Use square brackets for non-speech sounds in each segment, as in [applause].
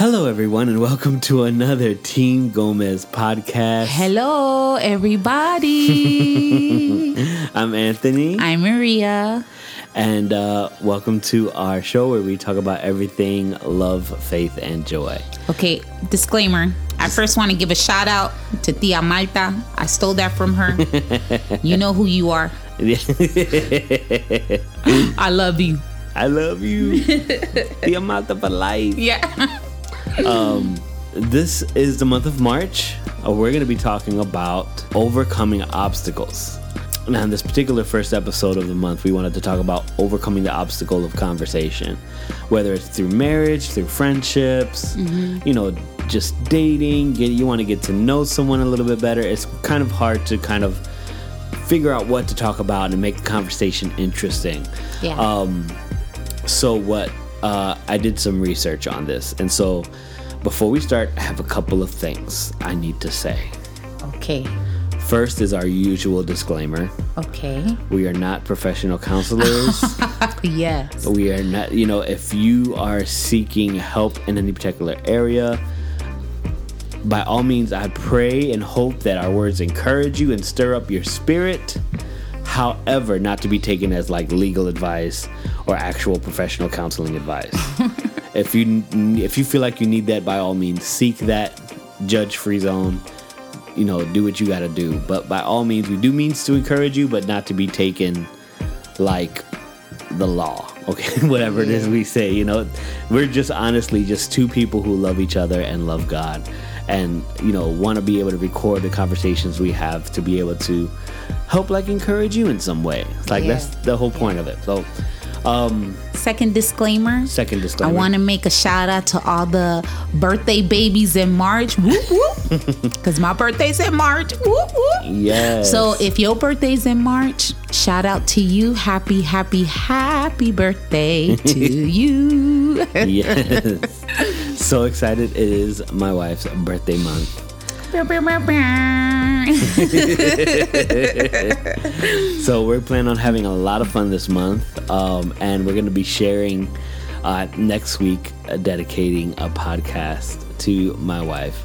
Hello, everyone, and welcome to another Team Gomez podcast. Hello, everybody. [laughs] I'm Anthony, I'm Maria. and uh, welcome to our show where we talk about everything love, faith, and joy. Okay, disclaimer. I first want to give a shout out to Tia Malta. I stole that from her. [laughs] you know who you are. [laughs] I love you. I love you. the amount of life. Yeah. This is the month of March. We're going to be talking about overcoming obstacles. Now, in this particular first episode of the month, we wanted to talk about overcoming the obstacle of conversation, whether it's through marriage, through friendships, you know, just dating. Get you want to get to know someone a little bit better. It's kind of hard to kind of figure out what to talk about and make the conversation interesting. Yeah. Um, so what uh, I did some research on this, and so before we start, I have a couple of things I need to say. okay. First is our usual disclaimer: Okay. we are not professional counselors. [laughs] Yes. we are not, you know, if you are seeking help in any particular area. By all means, I pray and hope that our words encourage you and stir up your spirit. However, not to be taken as like legal advice or actual professional counseling advice. [laughs] if you if you feel like you need that, by all means, seek that judge-free zone. You know, do what you got to do. But by all means, we do means to encourage you, but not to be taken like the law. [laughs] Okay, [laughs] whatever it is we say. You know, we're just honestly just two people who love each other and love God, and you know want to be able to record the conversations we have to be able to help like encourage you in some way. It's like Yeah. that's the whole point of it. So, um, Second disclaimer. second disclaimer. I want to make a shout out to all the birthday babies in March. Whoop whoop. [laughs] Because my birthday's in March. Whoop whoop. Yes. So if your birthday's in March, shout out to you. Happy, happy, happy birthday to [laughs] you. yes. so excited! It is my wife's birthday month. [laughs] So we're planning on having a lot of fun this month, um, and we're going to be sharing uh, next week, uh, dedicating a podcast to my wife,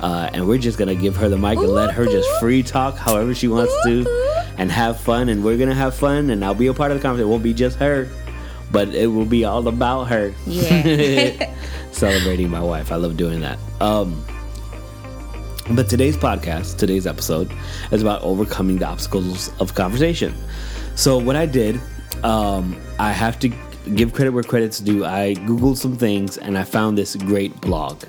uh, and we're just going to give her the mic and let her just free talk however she wants to, and have fun. And we're going to have fun, and I'll be a part of the conversation. It won't be just her, but it will be all about her. Yeah. [laughs] Celebrating my wife, I love doing that. Um, but today's podcast, today's episode, is about overcoming the obstacles of conversation. So, what I did, um, I have to give credit where credit's due. I Googled some things and I found this great blog.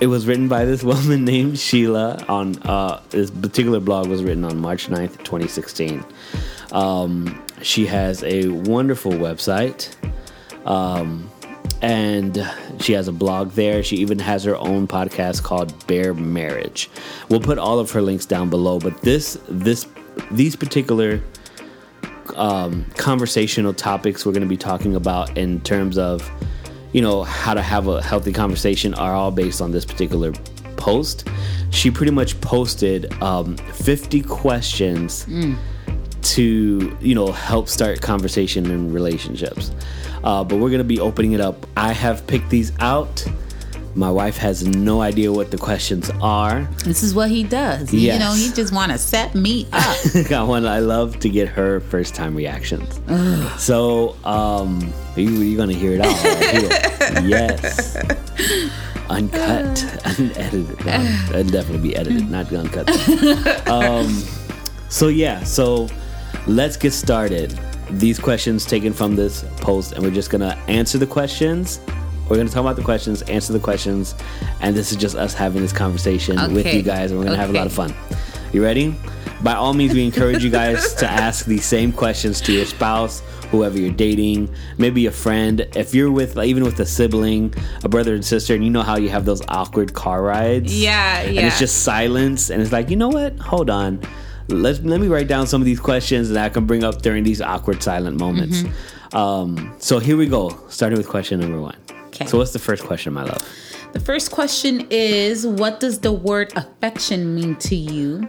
It was written by this [laughs] woman named Sheila. On uh, this particular blog was written on March 9th, 2016. Um, she has a wonderful website and she has a blog there. She even has her own podcast called Bare Marriage. We'll put all of her links down below, but this this these particular um, conversational topics we're going to be talking about in terms of you know how to have a healthy conversation are all based on this particular post. She pretty much posted um, 50 questions to you know help start conversation in relationships uh, but we're gonna be opening it up. I have picked these out. My wife has no idea what the questions are. This is what he does. You know, he just want to set me up. [laughs] i want i love to get her first time reactions. So um you, you're gonna hear it all. Right yes. [laughs] Uncut. Unedited. No, it'll definitely be edited not [laughs] uncut um so yeah. So let's get started these questions taken from this post and we're just gonna answer the questions. We're gonna talk about the questions answer the questions and this is just us having this conversation with you guys and we're gonna have a lot of fun. You ready? By all means we encourage you guys to ask these same questions to your spouse whoever you're dating maybe a friend. If you're with even with a sibling a brother and sister and you know how you have those awkward car rides? Yeah, yeah. and it's just silence and it's like you know what? Hold on let's let me write down some of these questions that i can bring up during these awkward silent moments um, so here we go starting with question number one Okay. so what's the first question my love The first question is What does the word affection mean to you?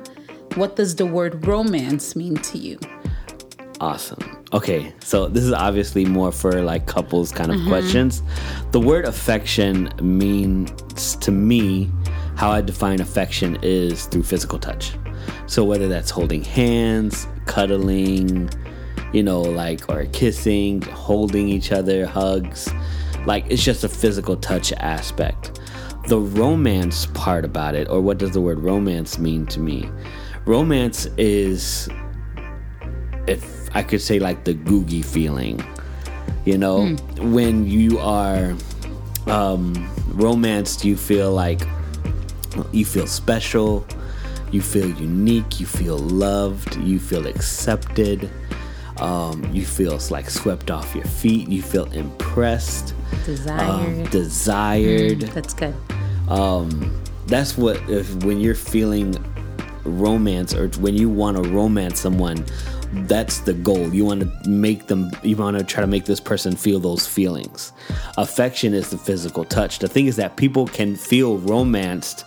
What does the word romance mean to you? awesome okay, so this is obviously more for like couples kind of questions. The word affection means to me how I define affection is through physical touch. So whether that's holding hands, cuddling, you know, like or kissing, holding each other, hugs, like it's just a physical touch aspect. The romance part about it, or what does the word romance mean to me? Romance is if I could say like the googie feeling, you know, when you are um, romanced, you feel like you feel special, you feel unique, you feel loved, you feel accepted, um, you feel like swept off your feet, you feel impressed, Desired. um, desired. That's good. that's what if when you're feeling romance or when you want to romance someone that's the goal. You want to make them you want to try to make this person feel those feelings. Affection is the physical touch. The thing is that people can feel romanced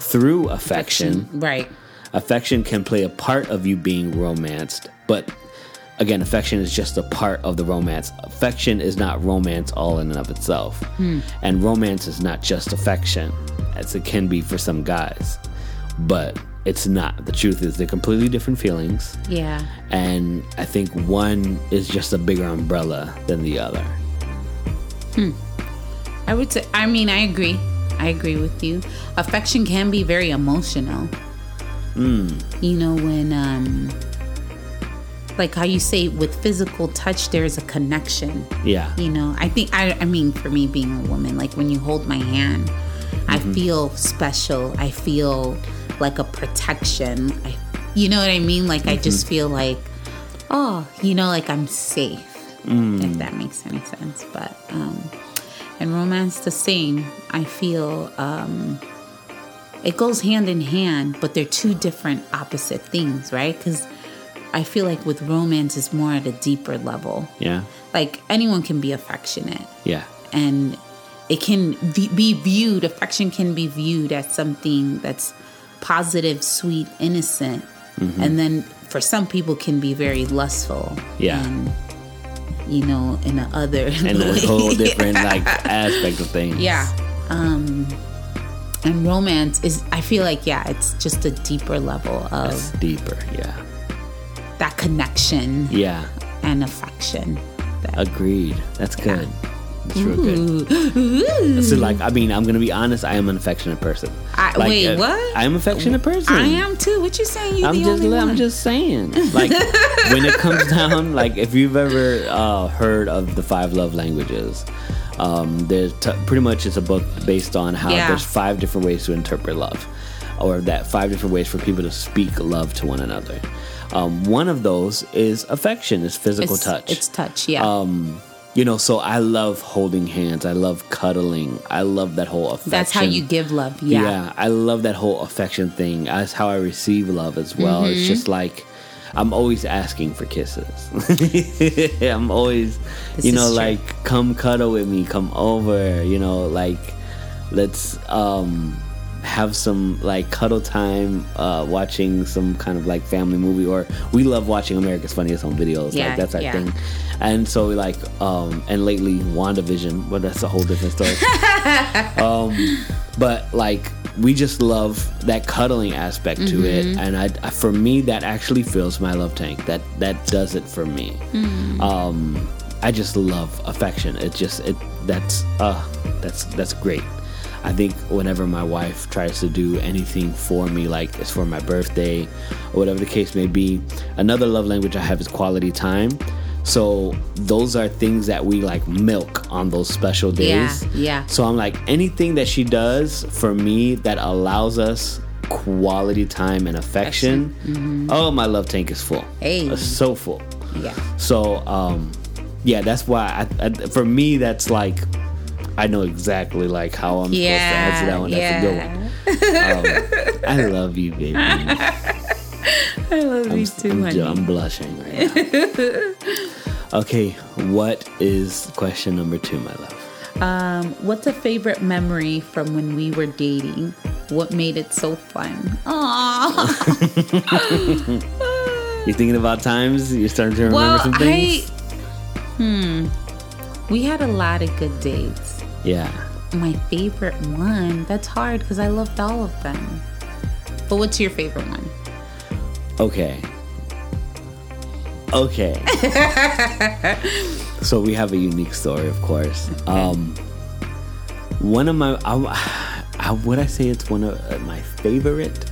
through affection Right. affection can play a part of you being romanced but again affection is just a part of the romance affection is not romance all in and of itself and romance is not just affection as it can be for some guys but it's not the truth is they're completely different feelings Yeah. and i think one is just a bigger umbrella than the other Hmm. I would say, I mean, I agree. I agree with you. Affection can be very emotional. You know, when, um, like how you say with physical touch, there's a connection. yeah You know, I think, I, I mean, for me being a woman, like when you hold my hand, I feel special. I feel like a protection. I, you know what I mean? Like, I just feel like, oh, you know, like I'm safe, if that makes any sense. But, um, and romance the same. I feel um, it goes hand in hand, but they're two different opposite things, right? Because I feel like with romance, it's more at a deeper level. yeah Like anyone can be affectionate, yeah and it can be, viewed. Affection can be viewed as something that's positive, sweet, innocent, and then for some people can be very lustful. Yeah. and you know, in the other [laughs] and a whole different [laughs] like aspect of things yeah. Um, and romance is, I feel like, yeah, it's just a deeper level of it's deeper yeah that connection yeah and affection. That, Agreed. That's good. Real good. So, like, I mean, I'm gonna be honest. I am an affectionate person. I- Like, wait, uh, what? I am an affectionate person. I am too. What you saying? You I'm the just, only I'm one. just saying. [laughs] Like, when it comes down, like, if you've ever uh, heard of the five love languages, um, there's t- pretty much it's a book based on how Yeah. there's five different ways to interpret love, or that five different ways for people to speak love to one another. Um, one of those is affection, is physical it's, touch. It's touch. Yeah. um you know so i love holding hands i love cuddling i love that whole affection That's how you give love. Yeah. Yeah. I love that whole affection thing that's how i receive love as well Mm-hmm. it's just like i'm always asking for kisses [laughs] i'm always This you know like come cuddle with me come over you know like let's um have some like cuddle time uh watching some kind of like family movie or we love watching america's funniest home videos Yeah, like that's our yeah. thing. And so we like um and lately wandavision but that's a whole different story. [laughs] Um but like we just love that cuddling aspect to it. And I, I for me that actually fills my love tank. That that does it for me. Um i just love affection. It just it that's uh that's that's great I think whenever my wife tries to do anything for me, like it's for my birthday or whatever the case may be, another love language I have is quality time. So those are things that we like milk on those special days. Yeah, yeah. So I'm like anything that she does for me that allows us quality time and affection. Oh, my love tank is full. Hey. It's so full. Yeah. So, um, yeah, that's why I, I, for me, that's like, I know exactly like how I'm Yeah. supposed to answer that one. That's a good one. Um, I love you, baby. I'm, [laughs] I love you too, I'm, honey. I'm blushing right now. [laughs] okay, what is question number two, my love? Um, what's a favorite memory from when we were dating? What made it so fun? Aww. [laughs] You thinking about times? You're starting to remember well, some I things? We had a lot of good dates. Yeah. My favorite one, that's hard because I loved all of them. But what's your favorite one? Okay. Okay. [laughs] so we have a unique story, of course. Um, one of my, I, I, would I say it's one of uh, my favorite?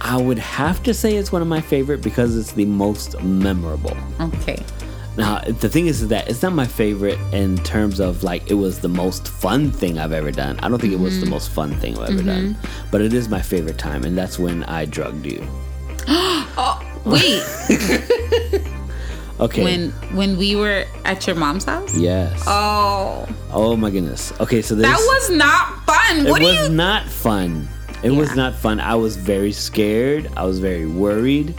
I would have to say it's one of my favorite because it's the most memorable. Okay. Now, the thing is that it's not my favorite in terms of like it was the most fun thing I've ever done. I don't think it was the mm-hmm. most fun thing I've ever done, mm-hmm. but it is my favorite time, and that's when I drugged you. [gasps] oh, Wait, [laughs] Okay. when when we were at your mom's house? yes. Oh, Oh my goodness. Okay, so this that was not fun. it What do was you? not fun. It was not fun. I was very scared. I was very worried.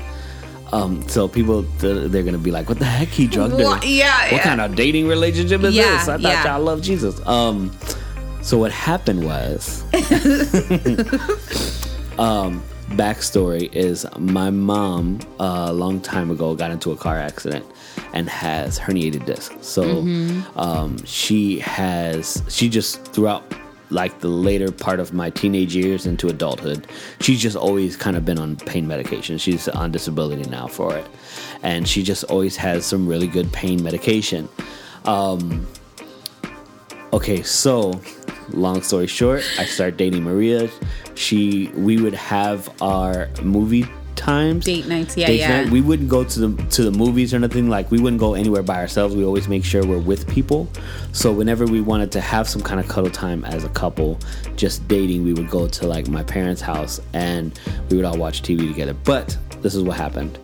Um, so people th- they're gonna be like, "What the heck? He drugged her? What- yeah, What yeah. kind of dating relationship is Yeah, this? I thought yeah. y'all love Jesus." Um, so what happened was, [laughs] um, backstory is my mom uh, a long time ago got into a car accident and has herniated disc. So Mm-hmm. um, she has she just throughout like the later part of my teenage years into adulthood, she's just always kind of been on pain medication. She's on disability now for it, and she just always has some really good pain medication. Um, okay, so long story short, I start dating Maria. She we would have our movie times Date nights, yeah, Date yeah. night. We wouldn't go to the to the movies or nothing. Like we wouldn't go anywhere by ourselves. We always make sure we're with people. So whenever we wanted to have some kind of cuddle time as a couple, just dating, we would go to like my parents' house and we would all watch TV together. But this is what happened.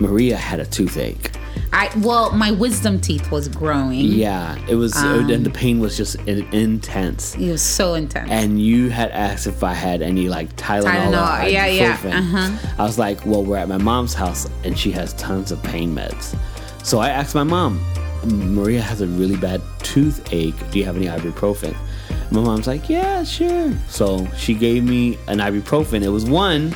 Maria had a toothache. I well, my wisdom teeth was growing. Yeah, it was, Um. and the pain was just intense. It was so intense. And you had asked if I had any like Tylenol, Tylenol, or yeah, yeah, ibuprofen. uh-huh. I was like, well, we're at my mom's house and she has tons of pain meds. So I asked my mom, Maria has a really bad toothache. Do you have any ibuprofen? My mom's like, yeah, sure. So she gave me an ibuprofen. It was one,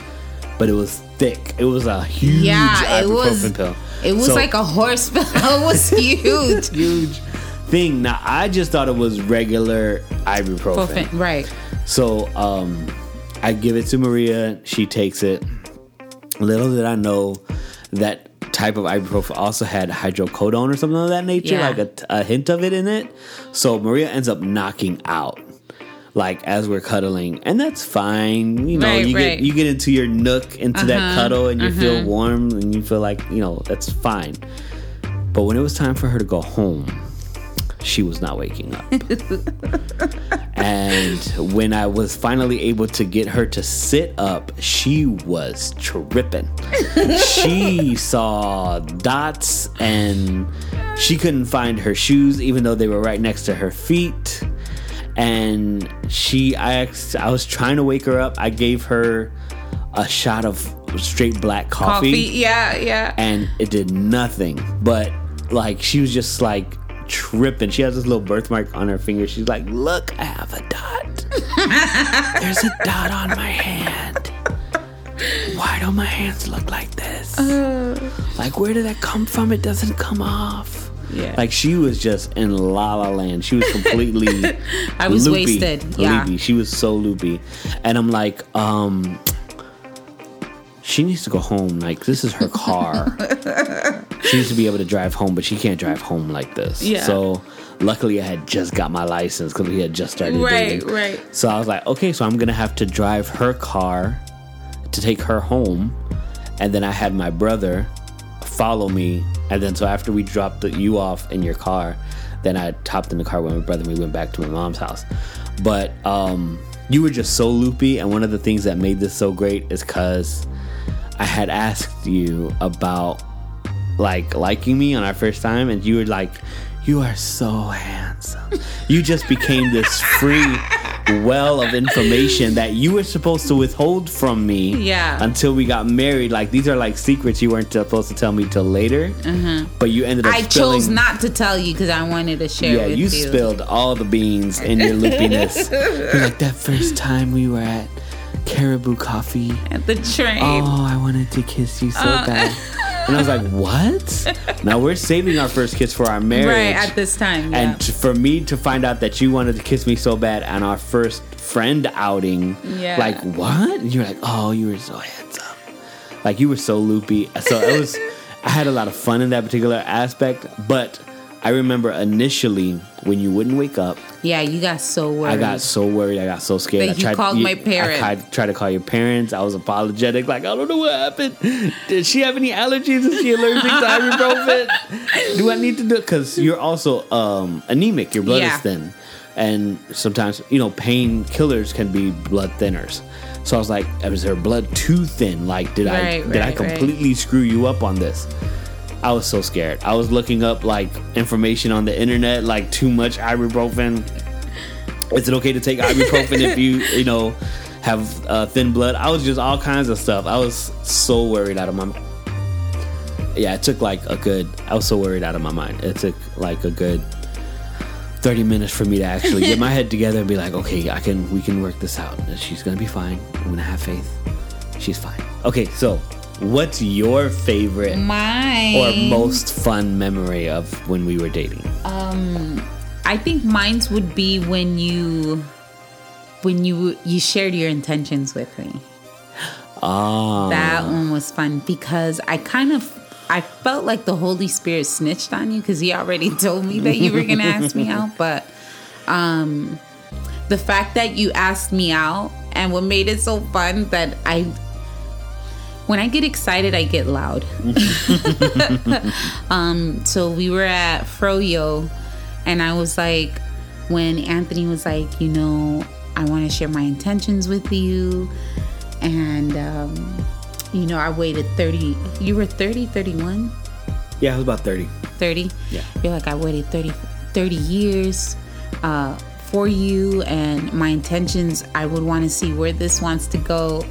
but it was thick. It was a huge yeah, it was. pill. It was So- like a horse pill. [laughs] It was [laughs] huge. huge thing. Now I just thought it was regular ibuprofen. right. So um, I give it to Maria. She takes it. Little did I know that type of ibuprofen also had hydrocodone or something of that nature, Yeah. like a, a hint of it in it. So Maria ends up knocking out. Like as we're cuddling, and that's fine. You know, Right, you right. get you get into your nook, into that Uh-huh, cuddle, and you feel warm, and you feel like you know that's fine. But when it was time for her to go home, she was not waking up. [laughs] and when I was finally able to get her to sit up, she was tripping. she [laughs] saw dots and she couldn't find her shoes, even though they were right next to her feet. And she, I, asked, I was trying to wake her up. I gave her a shot of straight black Coffee. coffee. Yeah, yeah. and it did nothing. But like she was just like tripping. She has this little birthmark on her finger. She's like, "Look, I have a dot. [laughs] There's a dot on my hand. Why do my hands look like this? Uh. like, where did that come from? It doesn't come off." Yeah. Like she was just in la la land. She was completely. [laughs] I was loopy, wasted. Yeah. loopy. She was so loopy, and I'm like, um, she needs to go home. Like this is her car. [laughs] she needs to be able to drive home, but she can't drive home like this. Yeah. So luckily, I had just got my license because we had just started Right, dating. right. So I was like, okay, so I'm gonna have to drive her car to take her home, and then I had my brother follow me, and then so after we dropped you off in your car, then I hopped in the car with my brother and we went back to my mom's house. But um, you were just so loopy, and one of the things that made this so great is because I had asked you about like liking me on our first time, and you were like, "You are so handsome." You just became this free well of information that you were supposed to withhold from me Yeah. until we got married. Like these are like secrets you weren't supposed to tell me till later, but you ended up. I spilling, chose not to tell you because I wanted to share Yeah, with you you. spilled all the beans in your loopiness. [laughs] You're like that first time we were at Caribou Coffee. at the train. Oh, I wanted to kiss you so Uh. bad. [laughs] And I was like, what? now we're saving our first kiss for our marriage. Right at this time. Yeah. And t- for me to find out that you wanted to kiss me so bad on our first friend outing, Yeah. like what? And you're like, oh, you were so handsome. Like you were so loopy. So it was. I had a lot of fun in that particular aspect, but I remember initially when you wouldn't wake up, yeah, you got so worried. I got so worried. I got so scared. I you called my parents. I tried, tried to call your parents. I was apologetic. Like, I don't know what happened. Did she have any allergies? Is she allergic to ibuprofen? Do I need to do it? Because you're also um, anemic. Your blood Yeah. is thin. And sometimes, you know, painkillers can be blood thinners. So I was like, is her blood too thin? Like, did I Right, did I right, right. completely screw you up on this? I was so scared. I was looking up like information on the internet, like too much ibuprofen. Is it okay to take ibuprofen if you, [laughs] you know, have uh, thin blood? I was just all kinds of stuff. I was so worried out of my. Yeah, it took like a good. I was so worried out of my mind. It took like a good thirty minutes for me to actually get my head together and be like, okay, I can. We can work this out. She's gonna be fine. I'm gonna have faith. She's fine. Okay, so what's your favorite Mine. or most fun memory of when we were dating? Um I think mine's would be when you when you you shared your intentions with me. Ah, That one was fun because I kind of I felt like the Holy Spirit snitched on you because he already [laughs] told me that you were gonna ask me out, [laughs] but um the fact that you asked me out and what made it so fun that I when I get excited I get loud. [laughs] um so we were at Froyo and I was like when Anthony was like, you know, I want to share my intentions with you and um, you know i waited 30 you were 30 31 yeah, I was about thirty. 30 Yeah. you're like i waited 30 30 years uh, for you and my intentions i would want to see where this wants to go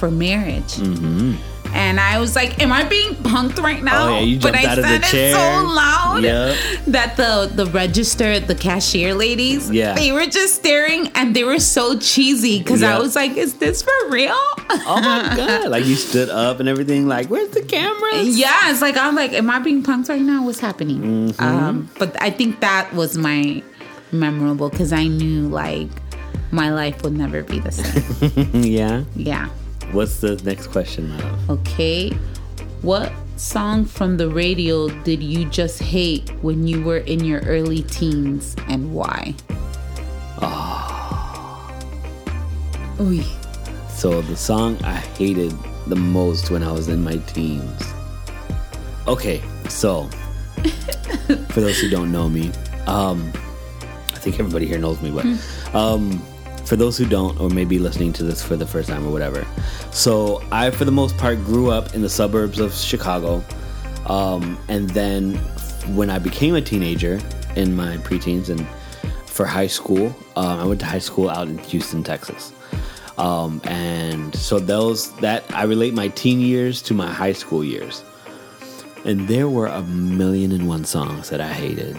for marriage Mm-hmm. and I was like, "Am I being punked right now?" Oh, yeah, you but jumped I out of said the it chair. so loud Yep. that the the register, the cashier ladies, Yeah. they were just staring and they were so cheesy because I was like, "Is this for real?" Oh my [laughs] god! Like you stood up and everything. Like, where's the cameras? Yeah, it's like I'm like, am I being punked right now? What's happening? Mm-hmm. Um, but I think that was my memorable because I knew like my life would never be the same. [laughs] yeah. yeah. What's the next question, my? Okay. What song from the radio did you just hate when you were in your early teens and why? Oh. Oy. So the song I hated the most when I was in my teens. Okay, so [laughs] for those who don't know me, um, I think everybody here knows me, but um, for those who don't, or maybe listening to this for the first time or whatever, so I, for the most part, grew up in the suburbs of Chicago, um, and then when I became a teenager in my preteens and for high school, um, I went to high school out in Houston, Texas. Um, and so those that I relate my teen years to my high school years. And there were a million and one songs that I hated.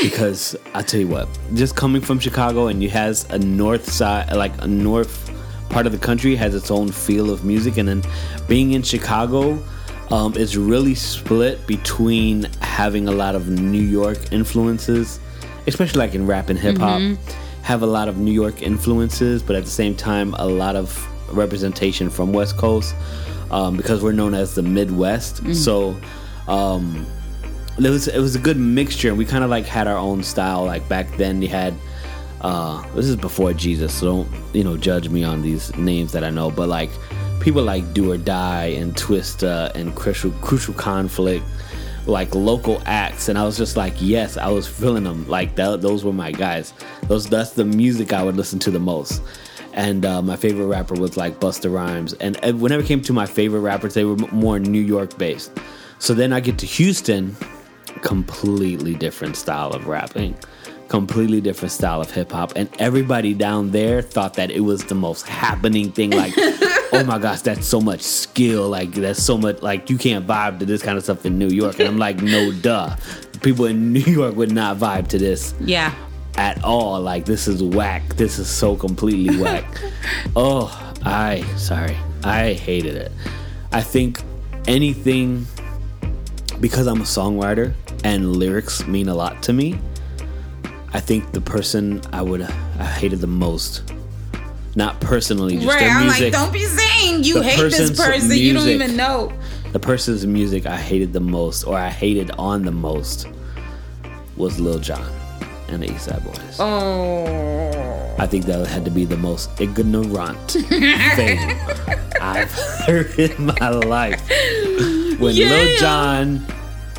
Because I tell you what, just coming from Chicago and you has a north side like a north part of the country has its own feel of music. And then being in Chicago um, is really split between having a lot of New York influences, especially like in rap and hip hop, have a lot of New York influences, but at the same time, a lot of representation from West Coast um, because we're known as the Midwest. So um, it was it was a good mixture, and we kind of like had our own style. Like back then, you had. Uh, this is before Jesus, so don't you know judge me on these names that I know. But like people like Do or Die and Twista and Crucial Crucial Conflict, like local acts, and I was just like, yes, I was feeling them. Like that, those were my guys. Those that's the music I would listen to the most. And uh, my favorite rapper was like Busta Rhymes. And whenever it came to my favorite rappers, they were more New York based. So then I get to Houston, completely different style of rapping, completely different style of hip hop, and everybody down there thought that it was the most happening thing. Like, [laughs] oh my gosh, that's so much skill. Like, that's so much. Like, you can't vibe to this kind of stuff in New York. And I'm like, no, duh. People in New York would not vibe to this Yeah. at all. Like this is whack. This is so completely whack. [laughs] oh, I sorry. I hated it. I think anything because I'm a songwriter and lyrics mean a lot to me, I think the person I would I hated the most, not personally, just Right. their I'm music. like, don't be saying you hate this person. You don't even know. the person's music I hated the most, or I hated on the most, was Lil Jon and the East Side Boys. Oh. I think that had to be the most ignorant [laughs] thing I've heard in my life. When Yeah. Lil Jon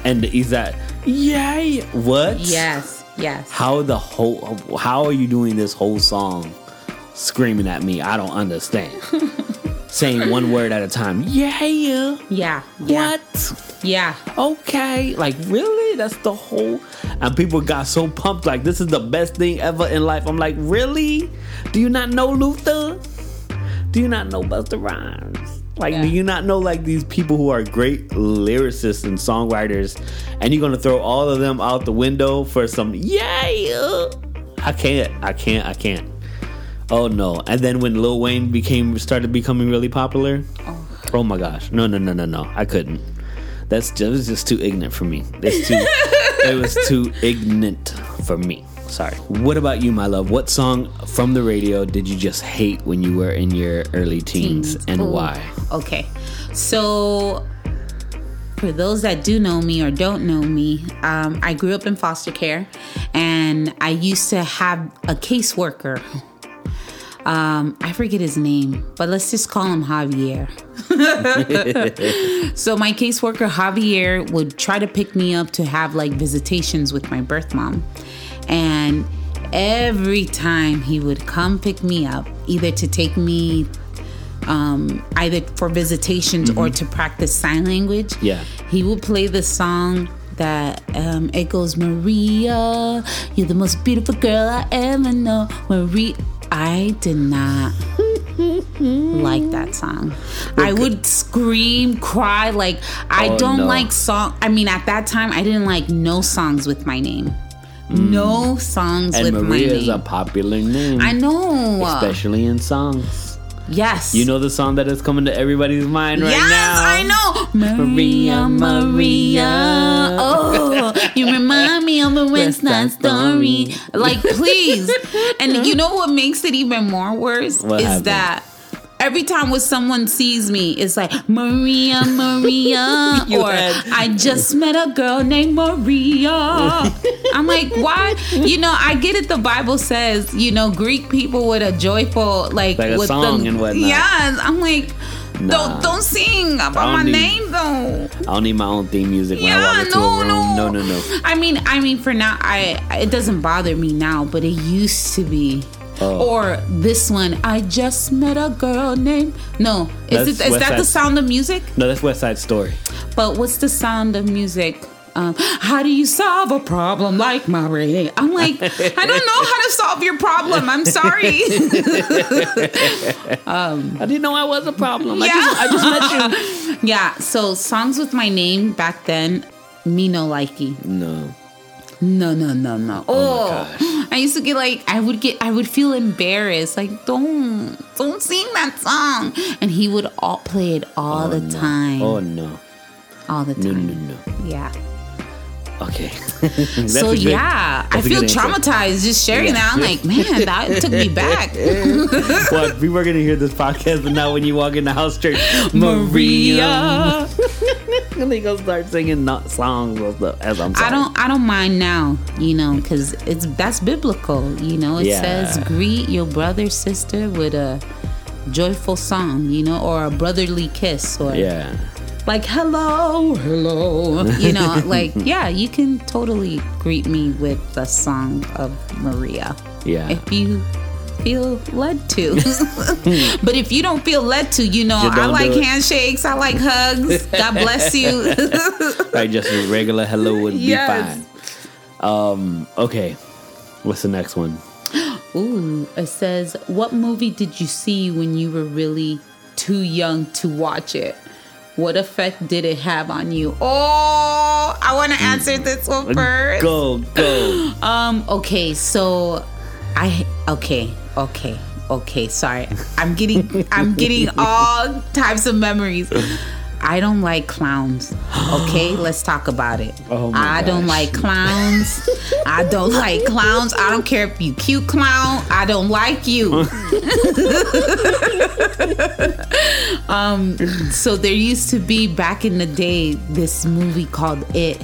and the East Side, yay! What? Yes. Yes. How the whole? How are you doing this whole song, screaming at me? I don't understand. [laughs] Saying one word at a time. Yeah. Yeah. Yeah. What? Yeah. Okay. Like really? That's the whole. And people got so pumped. Like this is the best thing ever in life. I'm like, really? Do you not know Luther? Do you not know Busta Rhymes? Like, Yeah. do you not know like these people who are great lyricists and songwriters, and you're gonna throw all of them out the window for some yeah? Uh, I can't. I can't. I can't. Oh no! And then when Lil Wayne became started becoming really popular, oh, oh my gosh! No, no, no, no, no! I couldn't. That's just, just too ignorant for me. It's too. [laughs] it was too ignorant for me. Sorry. What about you, my love? What song from the radio did you just hate when you were in your early teens, and Ooh. why? Okay. So, for those that do know me or don't know me, um, I grew up in foster care and I used to have a caseworker. Um, I forget his name, but let's just call him Javier. [laughs] [laughs] so, my caseworker Javier would try to pick me up to have like visitations with my birth mom. And every time he would come pick me up, either to take me um, either for visitations or to practice sign language. Yeah. He would play the song that um, it goes, Maria, you're the most beautiful girl I ever know. Maria, I did not [laughs] like that song. I would scream, cry. Like I Oh, don't no. like song. I mean, at that time, I didn't like no songs with my name. No songs And with Maria my is a popular name, I know. especially in songs. Yes. You know the song that is coming to everybody's mind right yes, now. Yes, I know. Maria, Maria. Oh, you remind me of a West Side Story. Like, please. [laughs] And you know what makes it even more worse What is happened? that. Every time when someone sees me, it's like Maria, Maria, [laughs] or had- I just met a girl named Maria. [laughs] I'm like, why? You know, I get it. The Bible says, you know, Greek people with a joyful, like, Like a with song the, and whatnot. Yes, I'm like, Nah. don't don't sing about my need- name though. I don't need my own theme music when I walk into no, a room. no, No, no, no. I mean, I mean, for now, I it doesn't bother me now, but it used to be. Oh. Or this one, I just met a girl named. No, is it is that the sound of music? No, that's West Side Story. But what's the sound of music? Um, how do you solve a problem like Maria? I'm like, I don't know how to solve your problem. I'm sorry. [laughs] [laughs] I didn't know I was a problem. I Yeah. just, I just met you. [laughs] yeah. So songs with my name back then, me no likey. No. No, no, no, no. Oh, oh. [gasps] I used to get like I would get I would feel embarrassed. Like don't don't sing that song. And he would all play it all oh the time. Oh no. all the time. no, no. No. Yeah. Okay. [laughs] So good- yeah, I feel traumatized just sharing Yeah. that. I'm like, man, that [laughs] took me back. Well, [laughs] people are gonna hear this podcast, but now when you walk in the house church, Maria. And they gonna start singing not songs and stuff. As I'm sorry. I don't I don't mind now, you know, because it's that's biblical. You know, it Yeah. says greet your brother sister with a joyful song, you know, or a brotherly kiss, or Yeah. like hello, hello. You know, [laughs] like yeah, you can totally greet me with the song of Maria Yeah. if you feel led to. [laughs] but if you don't feel led to, you know, I like handshakes, I like hugs. God bless you. [laughs] Like just a regular hello would be fine. Um. Okay. What's the next one? [gasps] Ooh, it says, What movie did you see when you were really too young to watch it? What effect did it have on you? Oh, I want to answer this one first. Go go. [gasps] Um, okay, so I okay, okay, okay, sorry. I'm getting I'm getting [laughs] all types of memories. I don't like clowns. Okay, [gasps] let's talk about it. Oh I don't like clowns. I don't like clowns. I don't care if you cute clown. I don't like you. [laughs] [laughs] um, so there used to be back in the day this movie called It.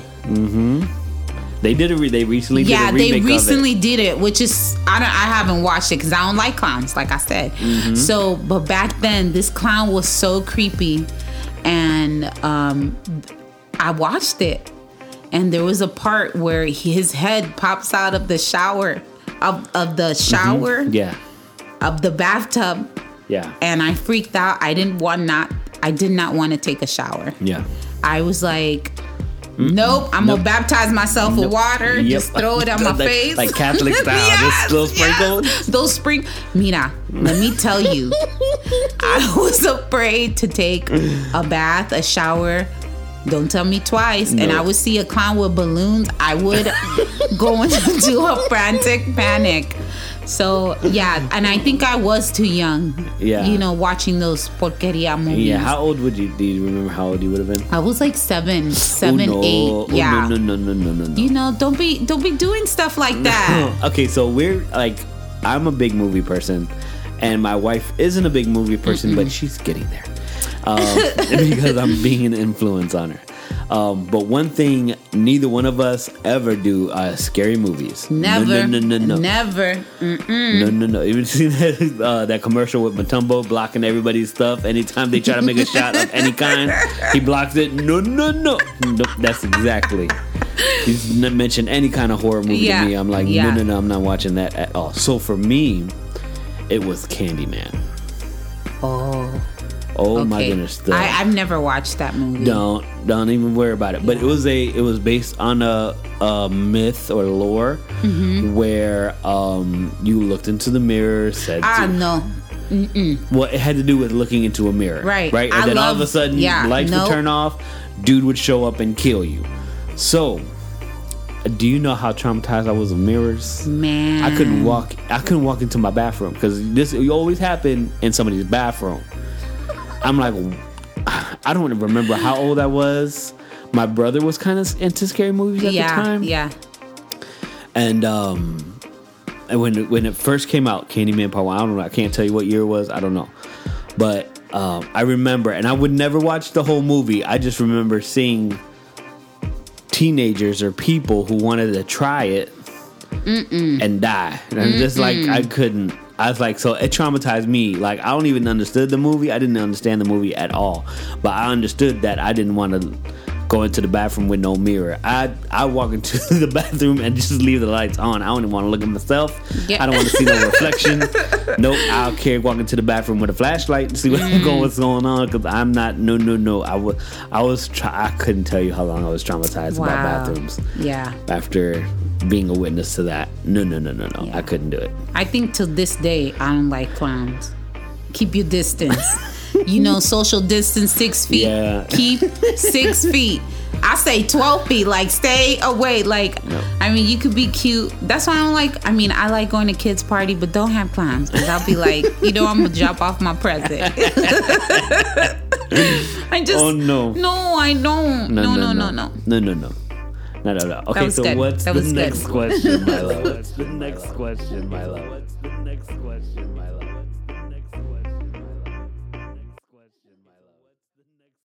They did a re- they recently did Yeah, they recently did it, which is I don't I haven't watched it because I don't like clowns, like I said. Mm-hmm. So, but back then, this clown was so creepy, and um, I watched it, and there was a part where his head pops out of the shower of of the shower of it. Yeah. of the bathtub, Yeah. and I freaked out. I didn't want not I did not want to take a shower. Yeah. I was like. Mm-hmm. Nope, I'm gonna baptize myself with water. Yep. Just throw it on my Like- face, like Catholic [laughs] style, just those sprinkles? yes. Those spring. Mira, let me tell you, [laughs] I was afraid to take a bath, a shower. Don't tell me twice. And I would see a clown with balloons. I would [laughs] go into a frantic panic. So yeah, and I think I was too young. Yeah. you know, watching those porqueria movies. Yeah. How old would you do you remember how old you would have been? I was like seven, seven, oh, no. eight. Oh, yeah. No, no, no, no, no, no. You know, don't be don't be doing stuff like that. [laughs] okay, so we're like, I'm a big movie person, and my wife isn't a big movie person, but she's getting there um, [laughs] because I'm being an influence on her. Um, but one thing neither one of us ever do are scary movies. Never, No, no, no, no, no. never. No, no, no. You [laughs] seen that uh, that commercial with Mutombo blocking everybody's stuff? Anytime they try to make a shot of any kind, he blocks it. No, no, no. Nope, that's exactly. He's not mentioned any kind of horror movie Yeah, to me. I'm like, yeah. no, no, no. I'm not watching that at all. So for me, it was Candyman. Oh. Oh my goodness. the- I, I've never watched that movie. don't don't even worry about it. But it was a it was based on a, a myth or lore Mm-hmm. where um you looked into the mirror, said Ah, to- no. Well, it had to do with looking into a mirror. Right. Right. And I then all of a sudden, yeah, lights nope. would turn off, dude would show up and kill you. So, do you know how traumatized I was of mirrors? Man. I couldn't walk. I couldn't walk into my bathroom because this it always happened in somebody's bathroom. I'm like, [sighs] I don't even remember how old I was. My brother was kind of into scary movies at Yeah. the time, Yeah. and um, and when it, when it first came out, Candyman Part One. I don't know. I can't tell you what year it was. I don't know, but um, I remember, and I would never watch the whole movie. I just remember seeing teenagers or people who wanted to try it and die, and I'm just like I couldn't. I was like, so it traumatized me. Like I don't even understood the movie. I didn't understand the movie at all, but I understood that I didn't want to go into the bathroom with no mirror. I I walk into [laughs] the bathroom and just leave the lights on. I don't even want to look at myself. Yeah. I don't want to see no [laughs] reflection. nope. I'll care walk into the bathroom with a flashlight and see what mm. going [laughs] what's going on because I'm not. No, no, no. I was I was. Tra- I couldn't tell you how long I was traumatized about Wow. bathrooms Yeah. after being a witness to that. No, no, no, no, no. Yeah. I couldn't do it. I think to this day, I don't like clowns. Keep your distance. [laughs] you know, social distance, six feet. Yeah. Keep six [laughs] feet. I say 12 feet. Like, stay away. Like, No. I mean, you could be cute. That's why I don't like, I mean, I like going to kids' party, but don't have clowns. Because I'll be like, [laughs] you know, I'm going to drop off my present. I just. Oh, no. No, I don't. No, no, no, no. No, no, no. No, no, no. Okay, so good. what's That the was good. next question, my love? [laughs] What's the next question, my love? What's the next question, my love?